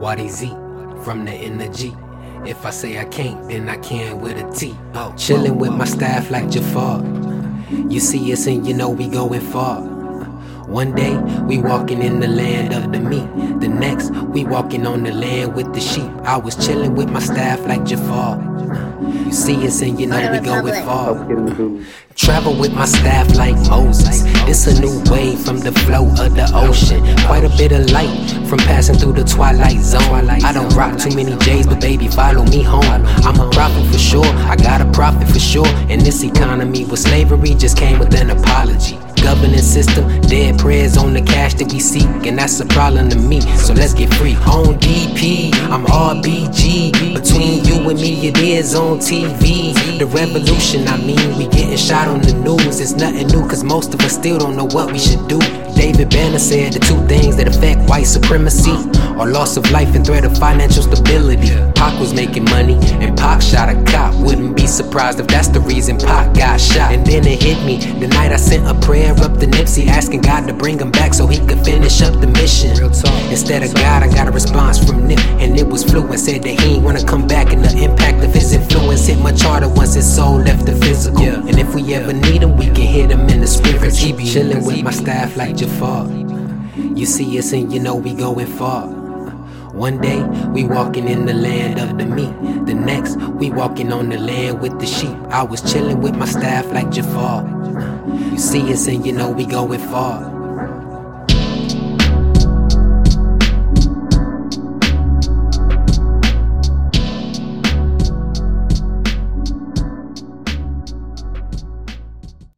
Wadi Z from the energy. If I say I can't, then I can with a T. Oh, chillin' with my staff like Jafar. You see us and you know we going far. One day we walking in the land of the meat. The next we walking on the land with the sheep. I was chillin' with my staff like Jafar. You see us and you know we going far. Travel with my staff like Moses. It's a new wave from the flow of the ocean. Quite a bit of light from passing through the twilight zone. I don't rock too many J's, but baby, follow me home. I'm a prophet for sure. I got a profit for sure. In this economy with slavery just came with an apology. Governance system, dead prayers on the cash that we seek, and that's a problem to me. So let's get free. On DP, I'm RBG. Between and me, it is on TV. The revolution, I mean, we getting shot on the news. It's nothing new, cause most of us still don't know what we should do. David Banner said the two things that affect white supremacy are loss of life and threat of financial stability. Pac was making money, and Pac shot a surprised if that's the reason Pac got shot. And then it hit me the night I sent a prayer up to Nipsey, asking God to bring him back so he could finish up the mission. Instead of God, I got a response from Nip, and it was fluent. Said that he ain't wanna come back, and the impact of his influence hit much harder once his soul left the physical. Yeah. And if we ever need him, we can hit him in the spirit. He be chillin' with my staff like Jafar. You see us and you know we going far. One day we walking in the land of the meat. Next we walking on the land with the sheep. I was chilling with my staff like Jafar. You see us and you know we going far.